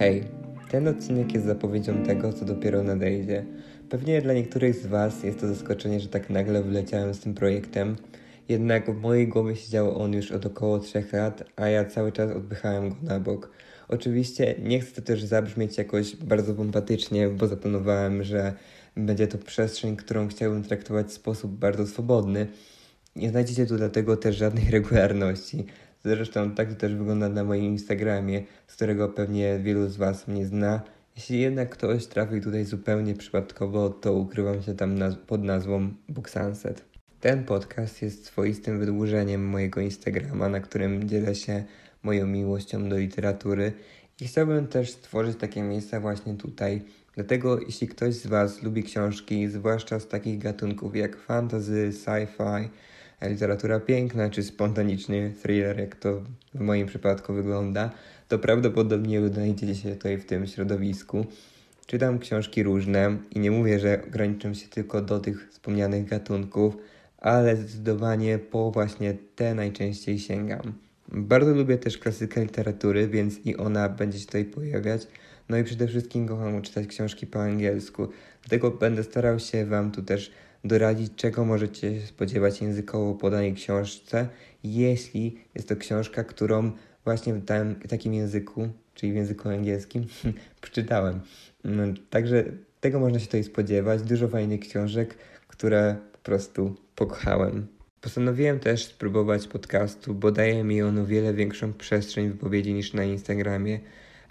Hej, ten odcinek jest zapowiedzią tego, co dopiero nadejdzie. Pewnie dla niektórych z Was jest to zaskoczenie, że tak nagle wyleciałem z tym projektem. Jednak w mojej głowie siedział on już od około 3 lat, a ja cały czas odpychałem go na bok. Oczywiście nie chcę to też zabrzmieć jakoś bardzo pompatycznie, bo zaplanowałem, że będzie to przestrzeń, którą chciałbym traktować w sposób bardzo swobodny. Nie znajdziecie tu dlatego też żadnej regularności. Zresztą tak to też wygląda na moim Instagramie, z którego pewnie wielu z Was mnie zna. Jeśli jednak ktoś trafił tutaj zupełnie przypadkowo, to ukrywam się tam naz pod nazwą Book Sunset. Ten podcast jest swoistym wydłużeniem mojego Instagrama, na którym dzielę się moją miłością do literatury i chciałbym też stworzyć takie miejsca właśnie tutaj. Dlatego jeśli ktoś z Was lubi książki, zwłaszcza z takich gatunków jak fantasy, sci-fi, literatura piękna czy spontaniczny thriller, jak to w moim przypadku wygląda, to prawdopodobnie znajdziecie się tutaj w tym środowisku. Czytam książki różne i nie mówię, że ograniczam się tylko do tych wspomnianych gatunków, ale zdecydowanie po właśnie te najczęściej sięgam. Bardzo lubię też klasykę literatury, więc i ona będzie się tutaj pojawiać. No i przede wszystkim kocham czytać książki po angielsku. Dlatego będę starał się Wam tu też doradzić, czego możecie spodziewać językowo po danej książce, jeśli jest to książka, którą właśnie w tam, takim języku, czyli w języku angielskim, przeczytałem. No, także tego można się tutaj spodziewać. Dużo fajnych książek, które po prostu pokochałem. Postanowiłem też spróbować podcastu, bo daje mi on o wiele większą przestrzeń wypowiedzi niż na Instagramie.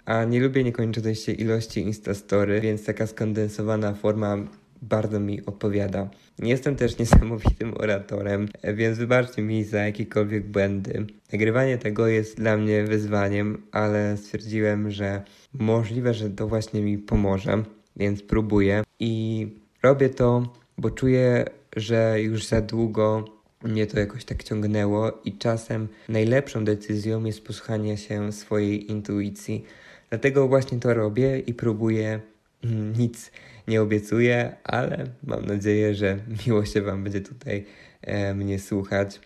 A nie lubię niekończącej się ilości Instastory, więc taka skondensowana forma bardzo mi odpowiada. Jestem też niesamowitym oratorem, więc wybaczcie mi za jakiekolwiek błędy. Nagrywanie tego jest dla mnie wyzwaniem, ale stwierdziłem, że możliwe, że to właśnie mi pomoże, więc próbuję i robię to, bo czuję, że już za długo mnie to jakoś tak ciągnęło i czasem najlepszą decyzją jest posłuchanie się swojej intuicji. Dlatego właśnie to robię i próbuję mm, nic nie obiecuję, ale mam nadzieję, że miło się Wam będzie tutaj e, mnie słuchać.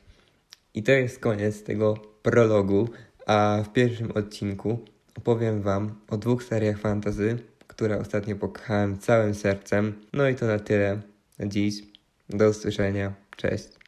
I to jest koniec tego prologu, a w pierwszym odcinku opowiem Wam o dwóch seriach fantazy, które ostatnio pokochałem całym sercem. No i to na tyle na dziś. Do usłyszenia. Cześć.